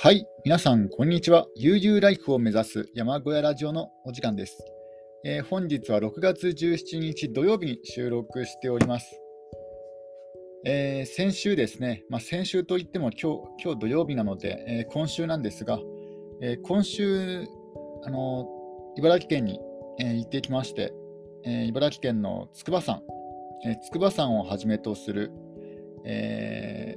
はい、皆さん、こんにちは。悠々ライフを目指す山小屋ラジオのお時間です。えー、本日は6月17日土曜日に収録しております。えー、先週ですね、まあ、先週といっても今日今日土曜日なので、えー、今週なんですが、え今週、あの茨城県に、え行ってきまして、え茨城県の筑波山、え筑波山をはじめとする、えー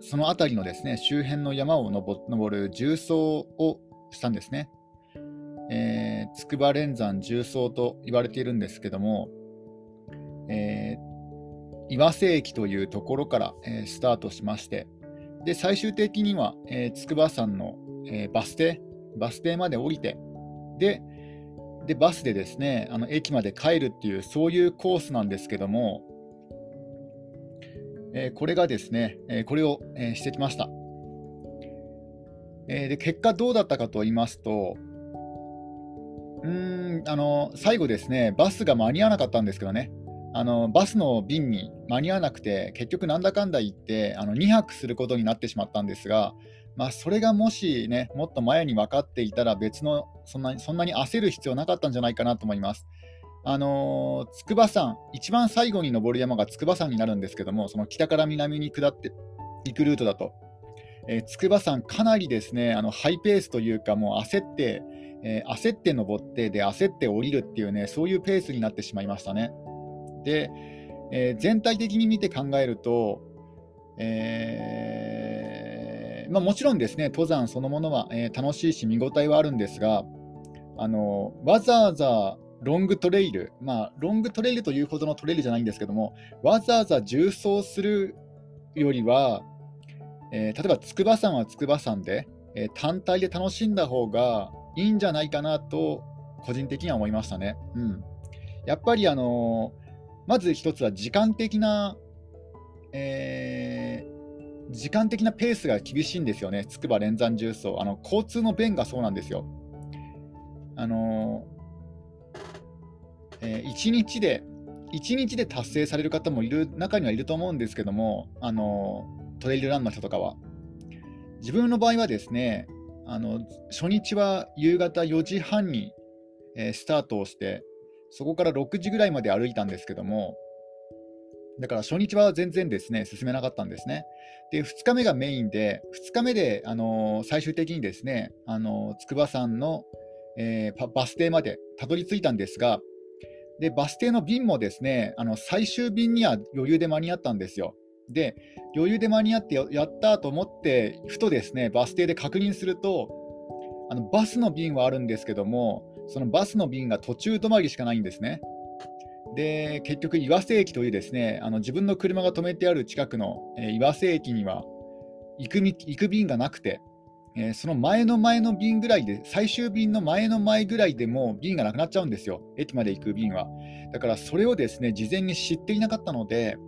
その辺りのですね周辺の山を登る重走をしたんですね。えー、筑波連山重走と言われているんですけども、えー、岩瀬駅というところから、えー、スタートしまして、で最終的には、えー、筑波山の、えー、バス停、バス停まで降りて、で、でバスでですねあの駅まで帰るっていう、そういうコースなんですけども、えこれがですね、えこれを、えしてきました。えで結果どうだったかと言いますと、うんあの最後ですね、バスが間に合わなかったんですけどね、あのバスの便に間に合わなくて、結局なんだかんだ言ってあの2泊することになってしまったんですが、まあ、それがもしね、もっと前に分かっていたら、別のそんなそんなに焦る必要なかったんじゃないかなと思います。あのー、筑波山、一番最後に登る山が筑波山になるんですけども、その北から南に下っていくルートだと、えー、筑波山、かなりですねあのハイペースというか、もう焦って、えー、焦って登って、で焦って降りるっていうね、そういうペースになってしまいましたね。で、えー、全体的に見て考えると、えーまあ、もちろんですね、登山そのものは、え、楽しいし、見応えはあるんですが、あのわざわざロングトレイル、まあ、ロングトレイルというほどのトレイルじゃないんですけども、わざわざ重走するよりは、えー、例えば筑波山は筑波山で、えー、単体で楽しんだ方がいいんじゃないかなと、個人的には思いましたね。うん、やっぱり、あのー、まず一つは時間的な、えー、時間的なペースが厳しいんですよね、筑波連山重走。あの交通の便がそうなんですよ。あのーえー、1日で1日で達成される方もいる中にはいると思うんですけども、あのトレイルランの人とかは。自分の場合はですね、あの初日は夕方4時半に、えー、スタートをして、そこから6時ぐらいまで歩いたんですけども、だから初日は全然ですね、進めなかったんですね。で、2日目がメインで、2日目で、あのー、最終的にですね、あのー、筑波山の、えー、バス停までたどり着いたんですが、で、バス停の便もですね、あの最終便には余裕で間に合ったんですよ。で、余裕で間に合ってやったと思って、ふとですね、バス停で確認すると、あのバスの便はあるんですけども、そのバスの便が途中止まりしかないんですね。で、結局、岩瀬駅というですね、あの自分の車が止めてある近くの、え、岩瀬駅には行く行く便がなくて、えー、その前の前の便ぐらいで、最終便の前の前ぐらいでも便がなくなっちゃうんですよ、駅まで行く便は。だからそれをですね事前に知っていなかったので、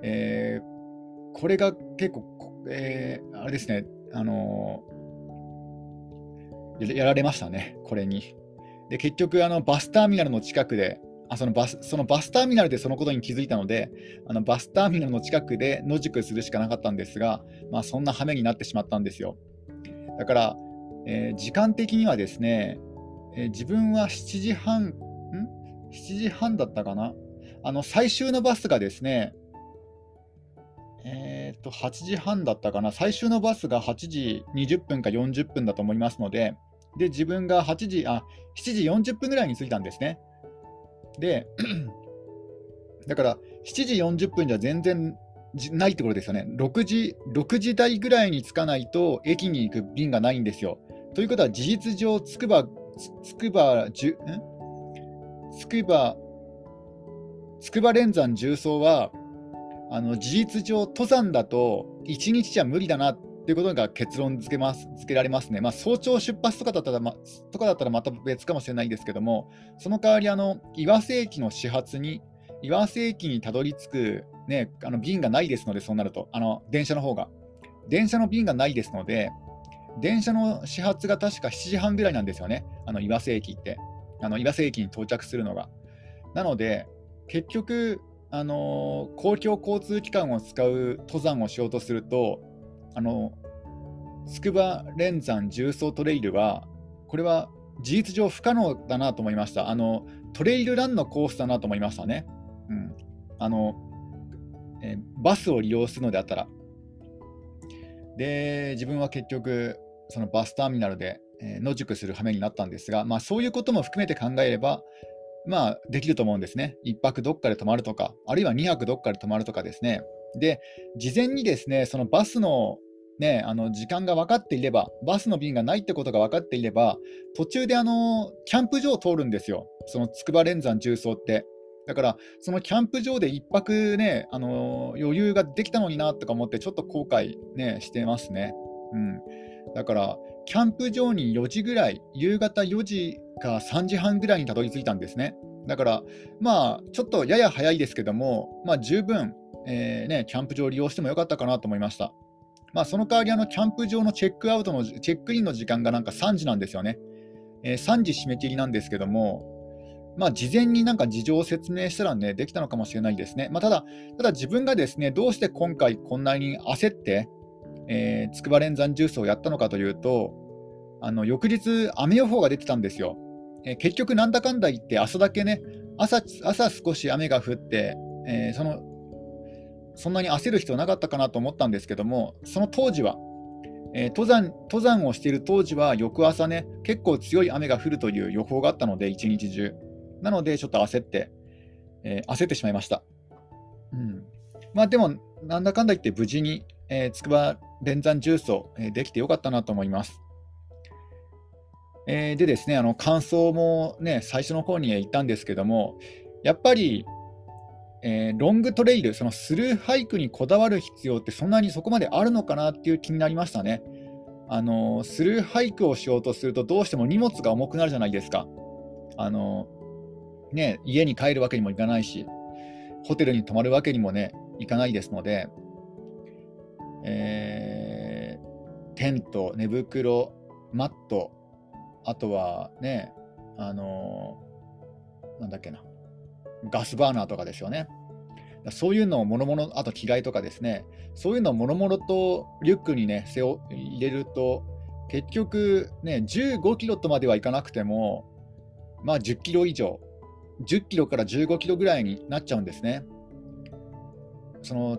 えー、これが結構、えー、あれですね、あの、やられましたね、これに。で結局あの、バスターミナルの近くで、あそのバスそのバスターミナルでそのことに気づいたので、あのバスターミナルの近くで野宿するしかなかったんですが、まあ、そんな羽目になってしまったんですよ。だから、えー、時間的にはですね、えー、自分は7時半、ん ?7 時半だったかな？あの最終のバスがですね、えー、と8時半だったかな、最終のバスが8時20分か40分だと思いますので、で自分が8時あ7時40分ぐらいに着いたんですね。で、だから7時40分じゃ全然ないってことですよね。6時、6時台ぐらいに着かないと駅に行く便がないんですよ。ということは事実上、つくば、つくば、じゅつくば、つくば連山重曹は、あの事実上、登山だと1日じゃ無理だなっていうことが結論付けます付けられますね。まあ、早朝出発とかだったら、ま、とかだったらまた別かもしれないですけども、その代わりあの、岩瀬駅の始発に、岩瀬駅にたどり着く、ね、あの便がないですので、そうなると、あの電車の方が。電車の便がないですので、電車の始発が確か7時半ぐらいなんですよね、あの岩瀬駅って。あの岩瀬駅に到着するのが。なので、結局、あの公共交通機関を使う登山をしようとすると、あの筑波連山重曹トレイルは、これは事実上不可能だなと思いました。あのトレイルランのコースだなと思いましたね。うん、あのえバスを利用するのであったら。で、自分は結局、そのバスターミナルで、え野宿する羽目になったんですが、まあ、そういうことも含めて考えれば、まあ、できると思うんですね。1泊どっかで泊まるとか、あるいは2泊どっかで泊まるとかですね。で、事前にですね、そのバスのね、あの時間が分かっていれば、バスの便がないってことが分かっていれば、途中であのキャンプ場を通るんですよ、その筑波連山重曹って。だから、そのキャンプ場で1泊ね、あの余裕ができたのになとか思って、ちょっと後悔、ね、してますね。うん、だから、キャンプ場に4時ぐらい、夕方4時か3時半ぐらいにたどり着いたんですね。だから、まあ、ちょっとやや早いですけども、まあ、十分、えーね、キャンプ場を利用してもよかったかなと思いました。まあ、その代わりあの、キャンプ場のチェックアウトのチェックインの時間がなんか3時なんですよね。えー、3時締め切りなんですけども、まあ、事前になんか事情を説明したらね、できたのかもしれないですね。まあ、ただ、ただ自分がですね、どうして今回こんなに焦って、えー、筑波連山重曹をやったのかというと、あの翌日、雨予報が出てたんですよ。えー、結局、なんだかんだ言って、朝だけね、朝朝少し雨が降って、えー、そのそんなに焦る必要なかったかなと思ったんですけども、その当時は、えー、登山登山をしている当時は、翌朝ね、結構強い雨が降るという予報があったので、一日中。なので、ちょっと焦って、えー、焦ってしまいました。うん、まあでも、なんだかんだ言って無事に、えー、筑波連山重曹、えー、できてよかったなと思います。えー、でですね、あの感想もね、最初の方に言ったんですけども、やっぱりえー、ロングトレイル、そのスルーハイクにこだわる必要ってそんなにそこまであるのかなっていう気になりましたね。あのスルーハイクをしようとするとどうしても荷物が重くなるじゃないですか。あのね、家に帰るわけにもいかないし、ホテルに泊まるわけにもね、いかないですので、えー、テント、寝袋、マット、あとはね、あのなんだっけな、ガスバーナーとかですよね。そういうのをもろもろ、あと着替えとかですね、そういうのをもろもろとリュックにね、背負入れると、結局ね、15キロとまではいかなくても、まあ10キロ以上、10キロから15キロぐらいになっちゃうんですね。その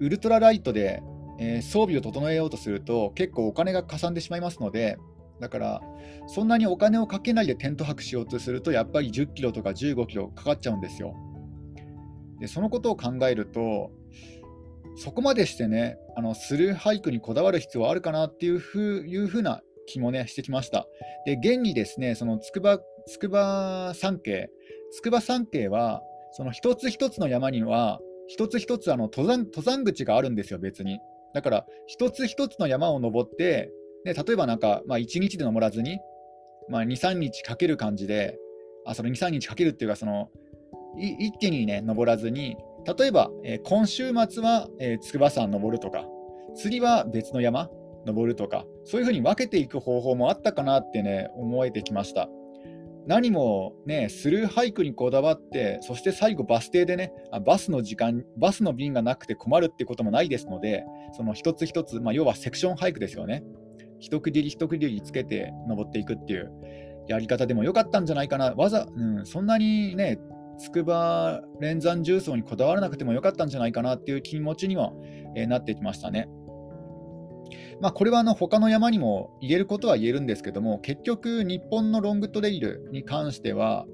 ウルトラライトで、えー、装備を整えようとすると、結構お金がかさんでしまいますので、だから、そんなにお金をかけないでテント泊しようとすると、やっぱり10キロとか15キロかかっちゃうんですよ。で、そのことを考えると、そこまでしてね、あのスルーハイクにこだわる必要はあるかなっていうふういうふうな気もね、してきました。で、現にですね、その筑波筑波山系、筑波山系は、その一つ一つの山には、一つ一つあの登山登山口があるんですよ、別に。だから、一つ一つの山を登って、で例えばなんか、まあ、1日で登らずに、まあ、2、3日かける感じで、あその2、3日かけるっていうか、その一気にね、登らずに、例えば、えー、今週末は、えー、筑波山登るとか、次は別の山登るとか、そういうふうに分けていく方法もあったかなってね、思えてきました。何もね、スルーハイクにこだわって、そして最後バス停でね、バスの時間、バスの便がなくて困るってこともないですので、その一つ一つ、まあ、要はセクションハイクですよね。一区切り一区切りつけて登っていくっていうやり方でもよかったんじゃないかな、わざ、うん、そんなにね、筑波連山重曹にこだわらなくてもよかったんじゃないかなっていう気持ちには、えー、なってきましたね。まあ、これはあの他の山にも言えることは言えるんですけども、結局、日本のロングトレイルに関しては、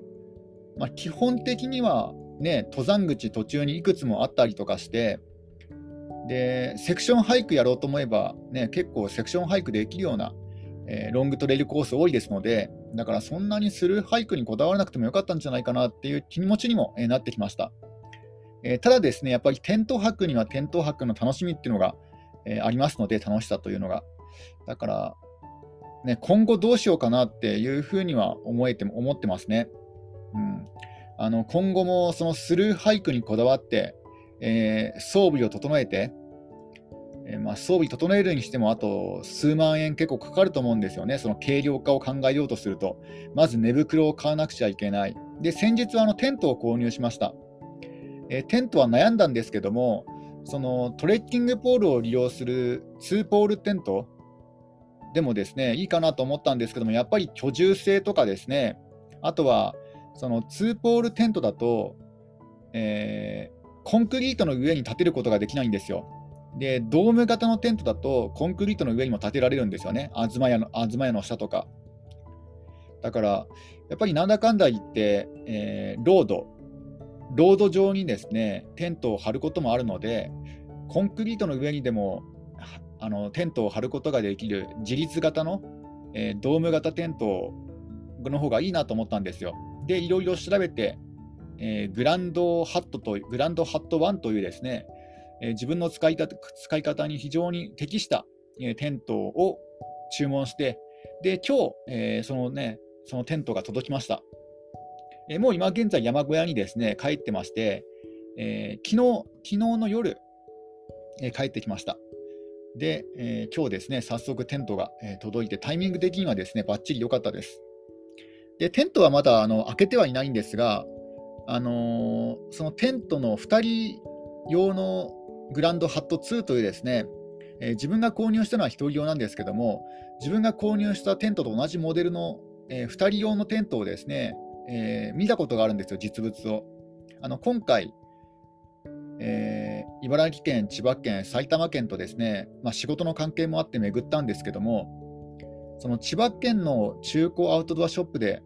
まあ、基本的には、ね、登山口途中にいくつもあったりとかして、で、セクションハイクやろうと思えば、ね、結構セクションハイクできるような、えー、ロングトレイルコース多いですので、だからそんなにするハイクにこだわらなくてもよかったんじゃないかなっていう気持ちにも、えー、なってきました。えー、ただですね、やっぱりテント泊にはテント泊の楽しみっていうのが、えありますので、楽しさというのが。だから、ね、今後どうしようかなっていうふうには思えて思ってますね。うん、あの今後もそのスルーハイクにこだわって、えー、装備を整えて、えー、まあ、装備整えるにしてもあと数万円結構かかると思うんですよね、その軽量化を考えようとすると。まず寝袋を買わなくちゃいけない。で、先日はあのテントを購入しました。えー、テントは悩んだんですけども、そのトレッキングポールを利用する2ポールテント、でもですね、いいかなと思ったんですけども、やっぱり居住性とかですね、あとは、その2ポールテントだと、えー、コンクリートの上に建てることができないんですよ。で、ドーム型のテントだと、コンクリートの上にも建てられるんですよね。東屋の東屋の下とか。だから、やっぱりなんだかんだ言って、えー、ロード、ロード上にですね、テントを張ることもあるので、コンクリートの上にでもあのテントを張ることができる自立型の、えー、ドーム型テントの方がいいなと思ったんですよ。で、いろいろ調べて、えー、グランドハットとグランドハット1というですね、えー、自分の使い方使い方に非常に適した、えー、テントを注文して、で、今日、えー、そのね、そのテントが届きました。えー、もう今現在山小屋にですね、帰ってまして、えー、昨日、昨日の夜、えー、帰ってきました。で、えー、今日ですね、早速テントが、え、届いて、タイミング的にはですね、ばっちり良かったです。で、テントはまだあの開けてはいないんですが、あのー、そのテントの2人用のグランドハット2というですね、えー、自分が購入したのは1人用なんですけども、自分が購入したテントと同じモデルの、えー、2人用のテントをですね、え見たことがあるんですよ、実物を。あの今回、えー、茨城県、千葉県、埼玉県とですね、まあ、仕事の関係もあって巡ったんですけども、その千葉県の中古アウトドアショップで、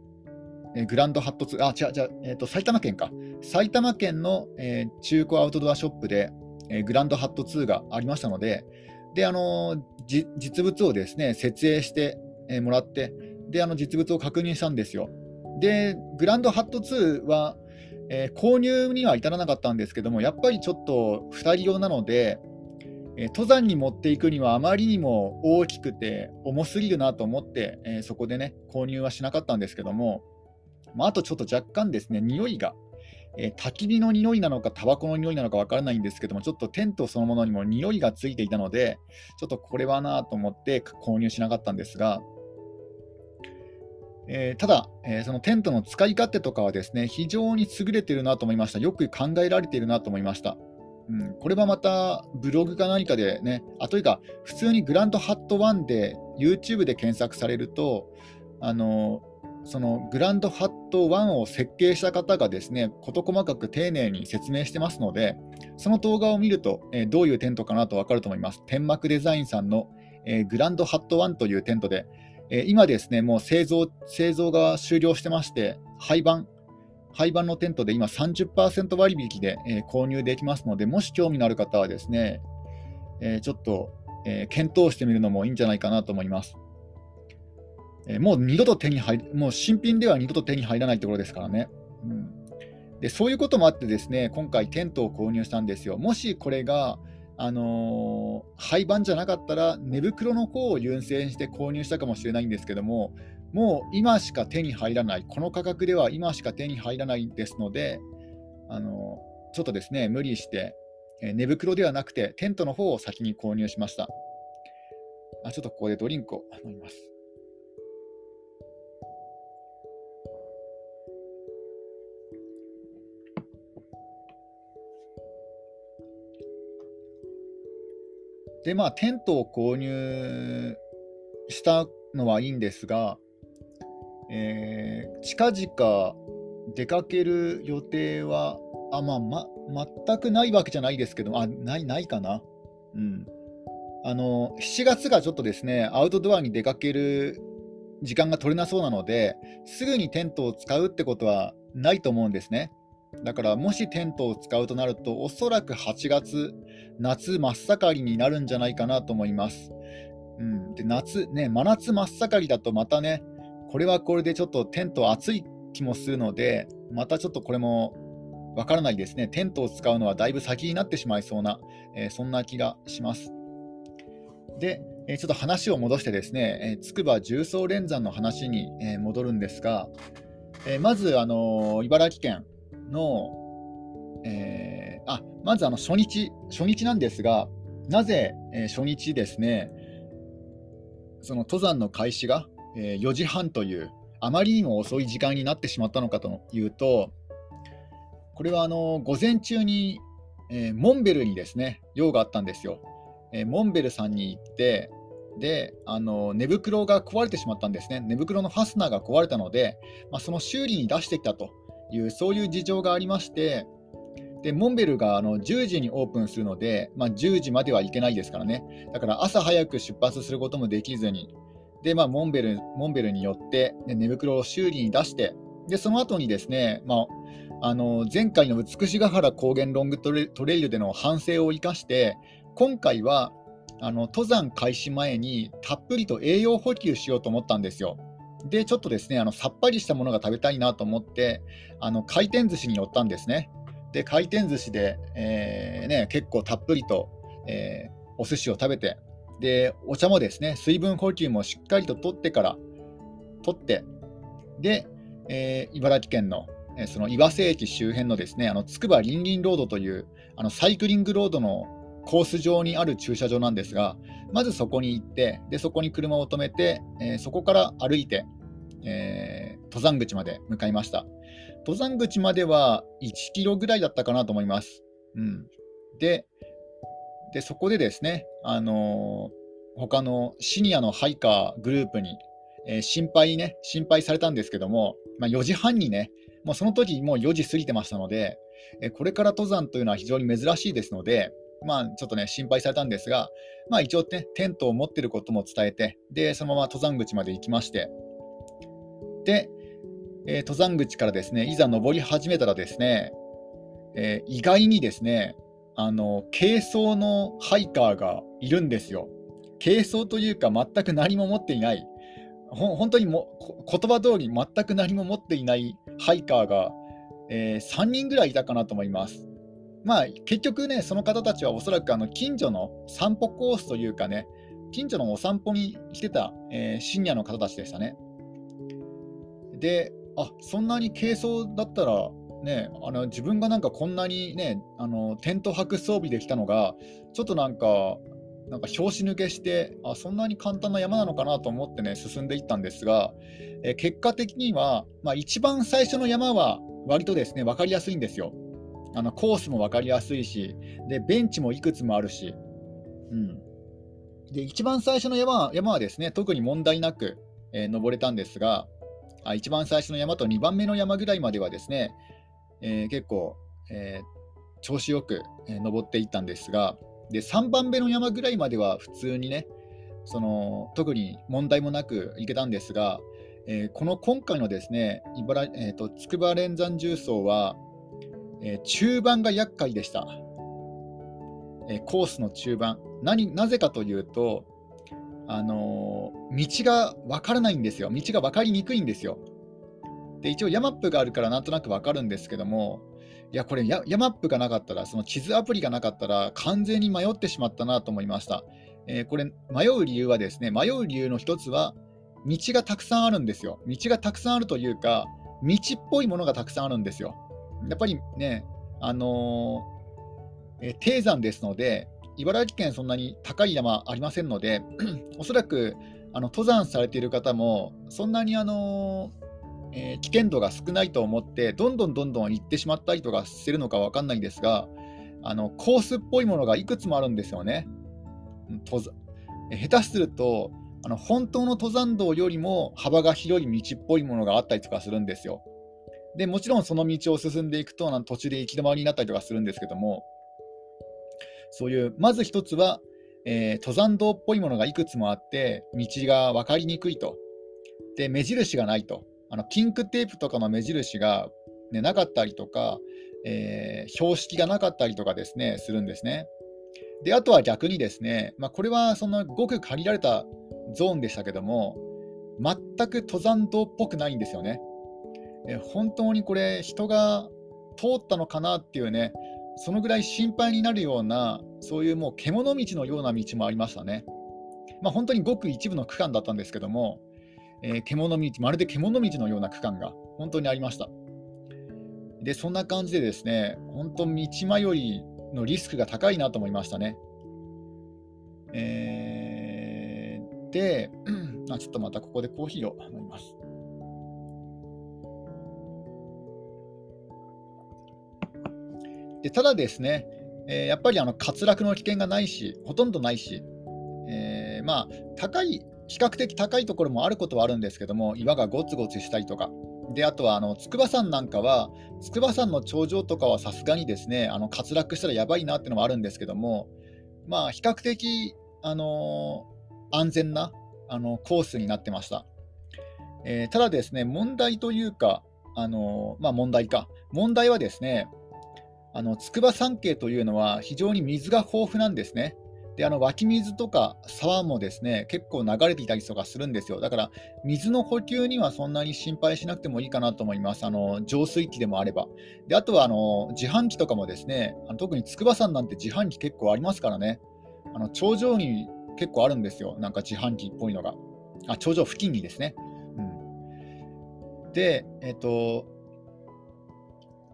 えー、グランドハット2、あ、違う違う、えーと、埼玉県か、埼玉県の、えー、中古アウトドアショップで、えー、グランドハット2がありましたので、であの実物をですね設営して、えもらって、であの実物を確認したんですよ。で、グランドハット2は、えー、購入には至らなかったんですけども、やっぱりちょっと2人用なので、えー、登山に持っていくにはあまりにも大きくて重すぎるなと思って、えー、そこでね、購入はしなかったんですけども、まあ、あとちょっと若干ですね、匂いが、え焚き火の匂いなのか、タバコの匂いなのか分からないんですけども、ちょっとテントそのものにも匂いがついていたので、ちょっとこれはなと思って購入しなかったんですが、えー、ただ、えー、そのテントの使い勝手とかはですね非常に優れているなと思いました。よく考えられているなと思いました。うん、これはまたブログか何かでね、あというか、普通にグランドハット1で YouTube で検索されると、あのそのグランドハット1を設計した方がですね、事細かく丁寧に説明してますので、その動画を見ると、えー、どういうテントかなと分かると思います。天幕デザインさんの、えー、グランドハット1というテントで、え今ですね、もう製造製造が終了してまして、廃盤、廃盤のテントで今30%割引で、え購入できますので、もし興味のある方はですね、えちょっと、え検討してみるのもいいんじゃないかなと思います。えもう二度と手に入もう新品では二度と手に入らないところですからね。うんでそういうこともあってですね、今回テントを購入したんですよ。もしこれがあのー、廃盤じゃなかったら寝袋の方を優先して購入したかもしれないんですけどももう今しか手に入らないこの価格では今しか手に入らないですので、あのー、ちょっとですね無理して、えー、寝袋ではなくてテントの方を先に購入しました。あちょっとここでドリンクを飲みます。で、まあ、テントを購入したのはいいんですが、えー、近々出かける予定は、あまあ、ま、全くないわけじゃないですけど、あ、ない、ないかな。うん。あの、7月がちょっとですね、アウトドアに出かける時間が取れなそうなので、すぐにテントを使うってことはないと思うんですね。だからもしテントを使うとなると、おそらく8月、夏真っ盛りになるんじゃないかなと思います。うん、で夏、ね、真夏真っ盛りだとまたね、これはこれでちょっとテント暑い気もするので、またちょっとこれもわからないですね。テントを使うのはだいぶ先になってしまいそうな、えー、そんな気がします。で、えー、ちょっと話を戻してですね、つくば重曹連山の話に、え、戻るんですが、えまず、あの茨城県、の、えー、あまずあの初日、初日なんですが、なぜ、えー、初日ですね、その登山の開始が、えー、4時半という、あまりにも遅い時間になってしまったのかというと、これはあの午前中に、えー、モンベルにですね用があったんですよ。えー、モンベルさんに行って、であの寝袋が壊れてしまったんですね、寝袋のファスナーが壊れたので、まあ、その修理に出してきたという、そういう事情がありまして、でモンベルがあの10時にオープンするので、まあ、10時までは行けないですからね、だから朝早く出発することもできずに、でまあ、モンベルモンベルによって、ね、寝袋を修理に出して、でその後にですね、まあ、あの前回の美しが原高原ロングトレイルでの反省を生かして、今回はあの登山開始前にたっぷりと栄養補給しようと思ったんですよ。で、ちょっとですね、あのさっぱりしたものが食べたいなと思って、あの回転寿司に寄ったんですね。で、回転寿司で、えー、ね、結構たっぷりと、えー、お寿司を食べて、で、お茶もですね、水分補給もしっかりと取ってから、取って、で、えー、茨城県のえその岩瀬駅周辺のですね、あのつくばりんりんロードというあのサイクリングロードのコース上にある駐車場なんですが、まずそこに行って、でそこに車を止めて、えー、そこから歩いて、えー、登山口まで向かいました。登山口までは1キロぐらいだったかなと思います。うん、でで、そこでですね、あのー、他のシニアのハイカーグループに、えー、心配ね、心配されたんですけども、まあ、4時半にね、もうその時もう4時過ぎてましたので、えこれから登山というのは非常に珍しいですので、まあ、ちょっとね、心配されたんですが、まあ、一応ね、テントを持ってることも伝えて、で、そのまま登山口まで行きまして、えー、登山口からですね、いざ登り始めたらですね、えー、意外にですね、あの、軽装のハイカーがいるんですよ。軽装というか、全く何も持っていない、本当にも言葉通り全く何も持っていないハイカーが、えー、3人ぐらいいたかなと思います。まあ、結局ね、その方たちはおそらくあの近所の散歩コースというかね、近所のお散歩に来てた、えー、シニアの方たちでしたね。で、あそんなに軽装だったら、ね、あの自分がなんかこんなにね、あのテント泊装備できたのが、ちょっとなんか、なんか拍子抜けして、あそんなに簡単な山なのかなと思ってね、進んでいったんですが、え結果的には、まあ、一番最初の山は割とですね分かりやすいんですよ。あのコースも分かりやすいしで、ベンチもいくつもあるし、うん、で一番最初の山山はですね特に問題なく、えー、登れたんですがあ、一番最初の山と2番目の山ぐらいまではですね、えー、結構、えー、調子よく、え登っていったんですがで、3番目の山ぐらいまでは普通にね、その特に問題もなく行けたんですが、えこの今回のですね、茨えーと筑波連山重曹は、えー、中盤が厄介でした、えー、コースの中盤。何なぜかというと、あの、道が分からないんですよ。道が分かりにくいんですよ。で一応ヤマップがあるからなんとなく分かるんですけどもいやこれヤマップがなかったらその地図アプリがなかったら完全に迷ってしまったなと思いました、えこれ迷う理由はですね迷う理由の一つは道がたくさんあるんですよ。道がたくさんあるというか道っぽいものがたくさんあるんですよ。やっぱりね、あのー、え低山ですので、茨城県そんなに高い山ありませんので、おそらくあの登山されている方も、そんなにあの、えー、危険度が少ないと思って、どんどんどんどん行ってしまったりとかしてるのか分かんないんですが、あのコースっぽいものがいくつもあるんですよね。登山下手するとあの本当の登山道よりも幅が広い道っぽいものがあったりとかするんですよ。でもちろんその道を進んでいくと途中で行き止まりになったりとかするんですけどもそういうまず一つは、えー、登山道っぽいものがいくつもあって道が分かりにくいとで目印がないとあのピンクテープとかの目印が、ね、なかったりとか、えー、標識がなかったりとかですねするんですね。であとは逆にですね、まあ、これはそのごく限られたゾーンでしたけども全く登山道っぽくないんですよね。え本当にこれ、人が通ったのかなっていうね、そのぐらい心配になるような、そういうもう獣道のような道もありましたね。まあ、本当にごく一部の区間だったんですけども、えー、獣道、まるで獣道のような区間が本当にありました。で、そんな感じでですね、本当、道迷いのリスクが高いなと思いましたね。えー、で、あ、ちょっとまたここでコーヒーを飲みます。でただですね、えー、やっぱりあの滑落の危険がないし、ほとんどないし、えー、まあ、高い、比較的高いところもあることはあるんですけども、岩がゴツゴツしたりとか、であとはあの筑波山なんかは、筑波山の頂上とかはさすがにですねあの滑落したらやばいなっていうのもあるんですけども、まあ、比較的、あのー、安全なあのコースになってました。えー、ただですね、問題というか、あのー、まあ、問題か、問題はですね、あの筑波山系というのは非常に水が豊富なんですね。であの湧き水とか沢もですね結構流れていたりとかするんですよ。だから水の補給にはそんなに心配しなくてもいいかなと思います。あの浄水器でもあれば。であとはあの自販機とかもですねあの特に筑波山なんて自販機結構ありますからね。あの頂上に結構あるんですよ。なんか自販機っぽいのが。あ頂上付近にですね。うん、で、えっ、と、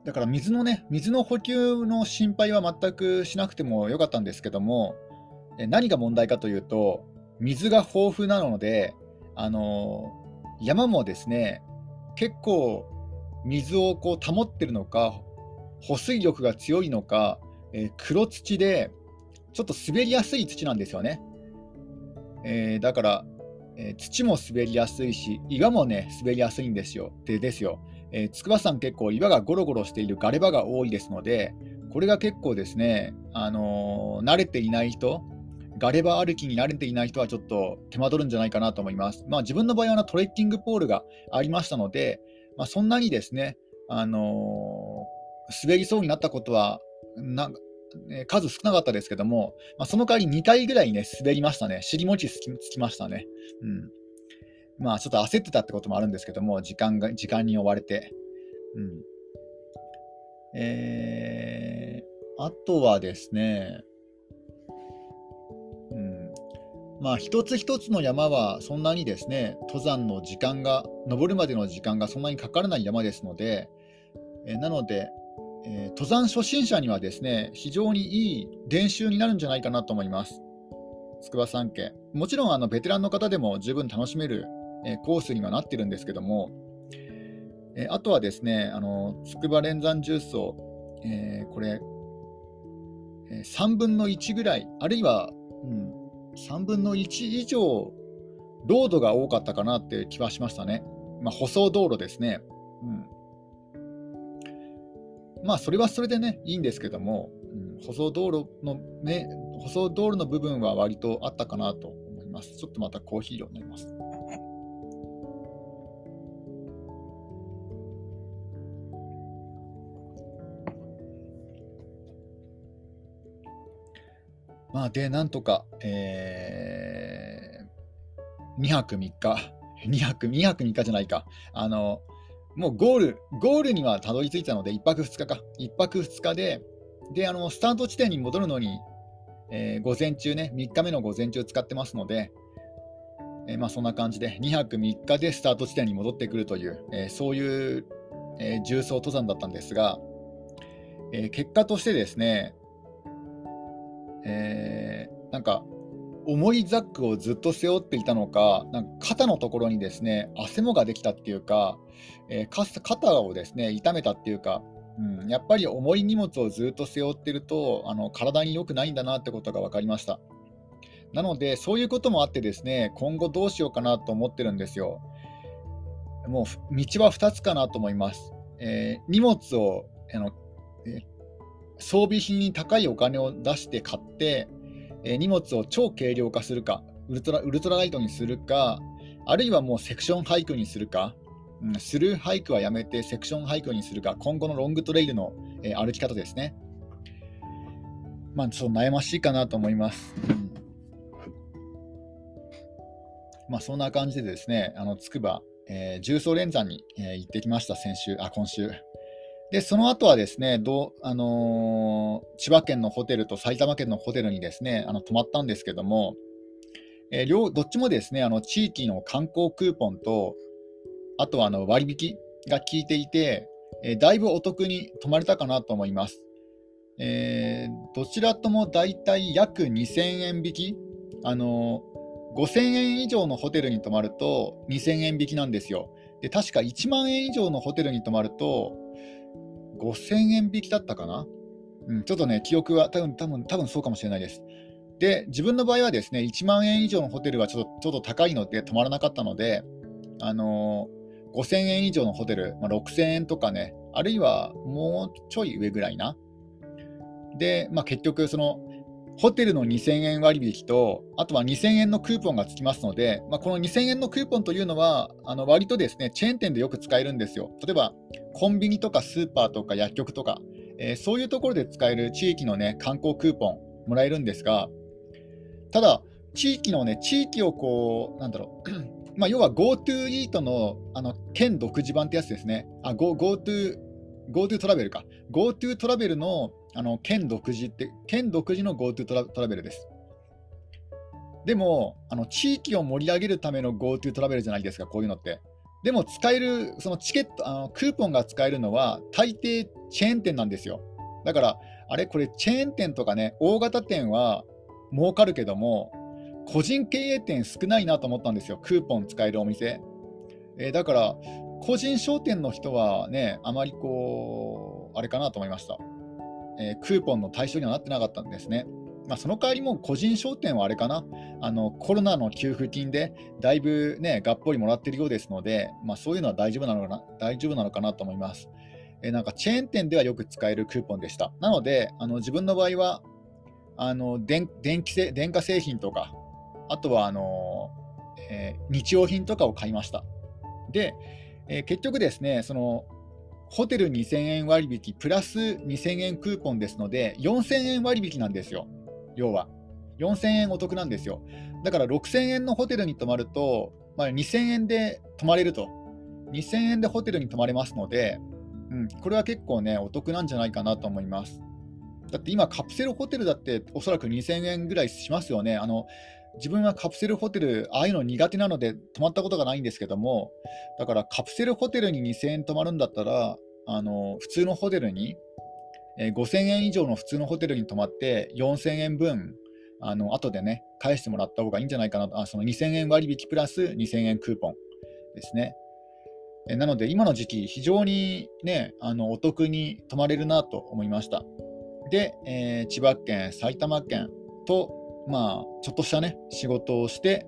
だから水のね、水の補給の心配は全くしなくてもよかったんですけども、何が問題かというと、水が豊富なので、あの山もですね、結構水をこう保ってるのか、保水力が強いのか、えー、黒土でちょっと滑りやすい土なんですよね。えー、だから、えー、土も滑りやすいし、岩もね、滑りやすいんですよ。でですよ、え筑波山結構岩がゴロゴロしているガレ場が多いですので、これが結構ですね、あの慣れていない人、ガレバ歩きに慣れていない人はちょっと手間取るんじゃないかなと思います。まあ、自分の場合はトレッキングポールがありましたので、まあ、そんなにですね、あのー、滑りそうになったことはな数少なかったですけども、まあ、その代わり2回ぐらいね、滑りましたね。尻餅つきつきましたね。うん。まあ、ちょっと焦ってたってこともあるんですけども、時間が、時間に追われて。うん。えー、あとはですね、まあ、一つ一つの山はそんなにですね登山の時間が登るまでの時間がそんなにかからない山ですので、えなので、えー、登山初心者にはですね非常にいい練習になるんじゃないかなと思います筑波山系もちろんあのベテランの方でも十分楽しめる、え、コースにはなってるんですけども、え、あとはですねあの筑波連山重曹、えこれ、え3分の1ぐらいあるいは、うん3分の1以上、ロードが多かったかなって気はしましたね。まあ、舗装道路ですね。うん。まあ、それはそれでね、いいんですけども、うん、舗装道路のね、舗装道路の部分は割とあったかなと思います。ちょっとまたコーヒー量になります。まあ、で、なんとか、えー、2泊3日、2泊、2泊3日じゃないか、あの、もうゴール、ゴールにはたどり着いたので、1泊2日か、1泊2日で、で、あの、スタート地点に戻るのに、えー、午前中ね、3日目の午前中使ってますので、えー、まあ、そんな感じで、2泊3日でスタート地点に戻ってくるという、えー、そういう、え重曹登山だったんですが、え結果としてですね、えー、なんか重いザックをずっと背負っていたのか、なんか肩のところにですね、汗もができたっていうか、えー、肩をですね、痛めたっていうか、うん、やっぱり重い荷物をずっと背負ってると、あの体に良くないんだなってことが分かりました。なので、そういうこともあってですね、今後どうしようかなと思ってるんですよ。もう道は2つかなと思います。えー、荷物をあの、装備品に高いお金を出して買って、え荷物を超軽量化するかウルトラ、ウルトラライトにするか、あるいはもうセクションハイクにするか、うん、スルーハイクはやめてセクションハイクにするか、今後のロングトレイルの、え歩き方ですね。まあ、ちょっと悩ましいかなと思います。うんまあ、そんな感じでですね、あのつくば、え、重曹連山に、えー、行ってきました、先週、あ、今週。で、その後はですね、どあのー、千葉県のホテルと埼玉県のホテルにですね、あの泊まったんですけども、えー、両どっちもですね、あの地域の観光クーポンと、あとはあの割引が効いていて、えー、だいぶお得に泊まれたかなと思います。えどちらともだいたい約2000円引き、あの5000円以上のホテルに泊まると2000円引きなんですよ。で確か1万円以上のホテルに泊まると5000円引きだったかな、うん、ちょっとね、記憶は多分多分多分そうかもしれないです。で、自分の場合はですね、1万円以上のホテルはちょっとちょっと高いので泊まらなかったので、あのー、5000円以上のホテル、まあ、6000円とかね、あるいはもうちょい上ぐらいな。で、まあ、結局、そのホテルの2000円割引と、あとは2000円のクーポンがつきますので、まあ、この2000円のクーポンというのは、あの割とですね、チェーン店でよく使えるんですよ。例えば、コンビニとかスーパーとか薬局とか、えー、そういうところで使える地域のね、観光クーポンもらえるんですが、ただ、地域のね、地域をこう、なんだろう、まあ、要は GoTo イートのあの県独自版ってやつですね。GoTo、GoTo トラベルか。GoTo トラベルのあの県独自って、県独自の GoTo トトラベルです。でも、あの地域を盛り上げるための GoTo トラベルじゃないですか、こういうのって。でも使える、そのチケット、あのクーポンが使えるのは、大抵チェーン店なんですよ。だから、あれ、これチェーン店とかね、大型店は儲かるけども、個人経営店少ないなと思ったんですよ、クーポン使えるお店。えー、だから、個人商店の人はね、あまりこう、あれかなと思いました。えー、クーポンの対象にはなってなかったんですね。まあ、その代わりも個人商店はあれかなあの、コロナの給付金でだいぶね、がっぽりもらってるようですので、まあ、そういうのは大丈夫なのかな大丈夫なのかなと思います。え、なんかチェーン店ではよく使えるクーポンでした。なので、あの自分の場合はあの電電気製電化製品とか、あとはあの、えー、日用品とかを買いました。で、えー、結局ですね、そのホテル2000円割引プラス2000円クーポンですので、4000円割引なんですよ、要は。4000円お得なんですよ。だから6000円のホテルに泊まると、まあ、2000円で泊まれると。2000円でホテルに泊まれますので、うん、これは結構ね、お得なんじゃないかなと思います。だって今、カプセルホテルだっておそらく2000円ぐらいしますよね。あの自分はカプセルホテル、ああいうの苦手なので泊まったことがないんですけども、だからカプセルホテルに2000円泊まるんだったら、あの普通のホテルに、えー、5000円以上の普通のホテルに泊まって4000円分、あの後でね、返してもらった方がいいんじゃないかなと、あその2000円割引プラス2000円クーポンですね。えなので、今の時期、非常にね、あのお得に泊まれるなと思いました。で、えー、千葉県、埼玉県とまあ、ちょっとしたね、仕事をして、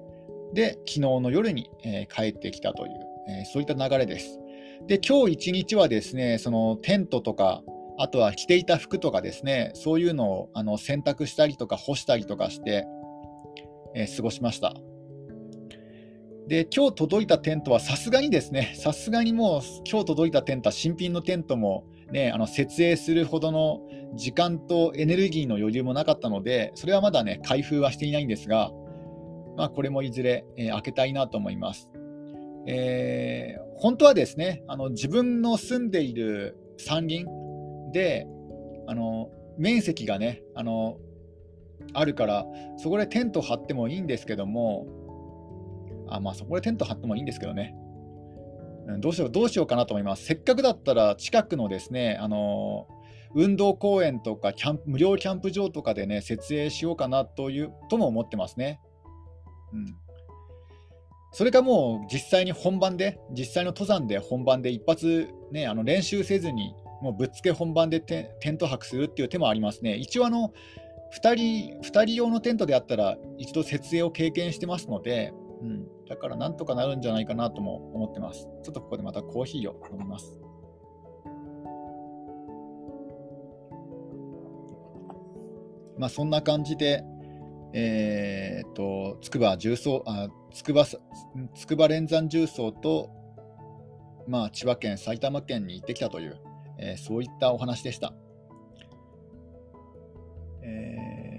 で、昨日の夜に、えー、帰ってきたという、えー、そういった流れです。で、今日一日はですね、そのテントとか、あとは着ていた服とかですね、そういうのをあの洗濯したりとか干したりとかして、えー、過ごしました。で、今日届いたテントはさすがにですね、さすがにもう今日届いたテントは新品のテントもね、あの設営するほどの時間とエネルギーの余裕もなかったので、それはまだね、開封はしていないんですが、まあ、これもいずれ、えー、開けたいなと思います。えー、本当はですね、あの自分の住んでいる山林で、あの面積がねあの、あるから、そこでテント張ってもいいんですけども、あまあ、そこでテント張ってもいいんですけどね、どうしよう、どうしようかなと思います。せっかくだったら、近くのですね、あの運動公園とかキャン無料キャンプ場とかでね、設営しようかなというとも思ってますね。うん。それかもう実際に本番で、実際の登山で本番で一発、ね、あの練習せずに、もうぶっつけ本番でテント泊するっていう手もありますね。一応あの2人、2人用のテントであったら、一度設営を経験してますので、うん、だからなんとかなるんじゃないかなとも思ってます。ちょっとここでまたコーヒーを飲みます。まあそんな感じで、えー、っと、筑波重曹、あ筑波、筑波連山重曹と、まあ千葉県、埼玉県に行ってきたという、えー、そういったお話でした。え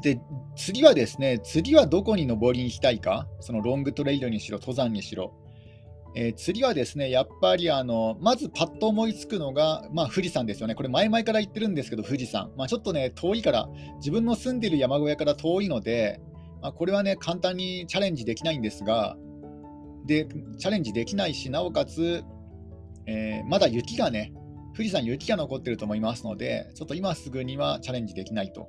ー、で、次はですね、次はどこに登りに行きたいか、そのロングトレイルにしろ、登山にしろ。えー、次はですね、やっぱりあのまずパッと思いつくのが、まあ、富士山ですよね。これ前々から言ってるんですけど、富士山。まあ、ちょっとね、遠いから、自分の住んでる山小屋から遠いので、まあ、これはね、簡単にチャレンジできないんですが、で、チャレンジできないし、なおかつ、えー、まだ雪がね、富士山雪が残ってると思いますので、ちょっと今すぐにはチャレンジできないと。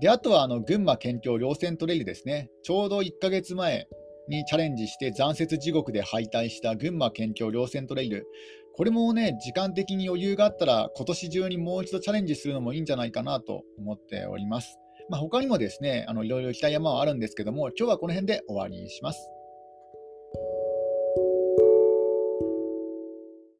で、あとはあの群馬県境稜線トレイルですね。ちょうど1ヶ月前にチャレンジして残雪地獄で敗退した群馬県境稜線トレイル。これもね、時間的に余裕があったら今年中にもう一度チャレンジするのもいいんじゃないかなと思っております。まあ、他にもですね、あのいろいろ行きたい山はあるんですけども、今日はこの辺で終わりにします。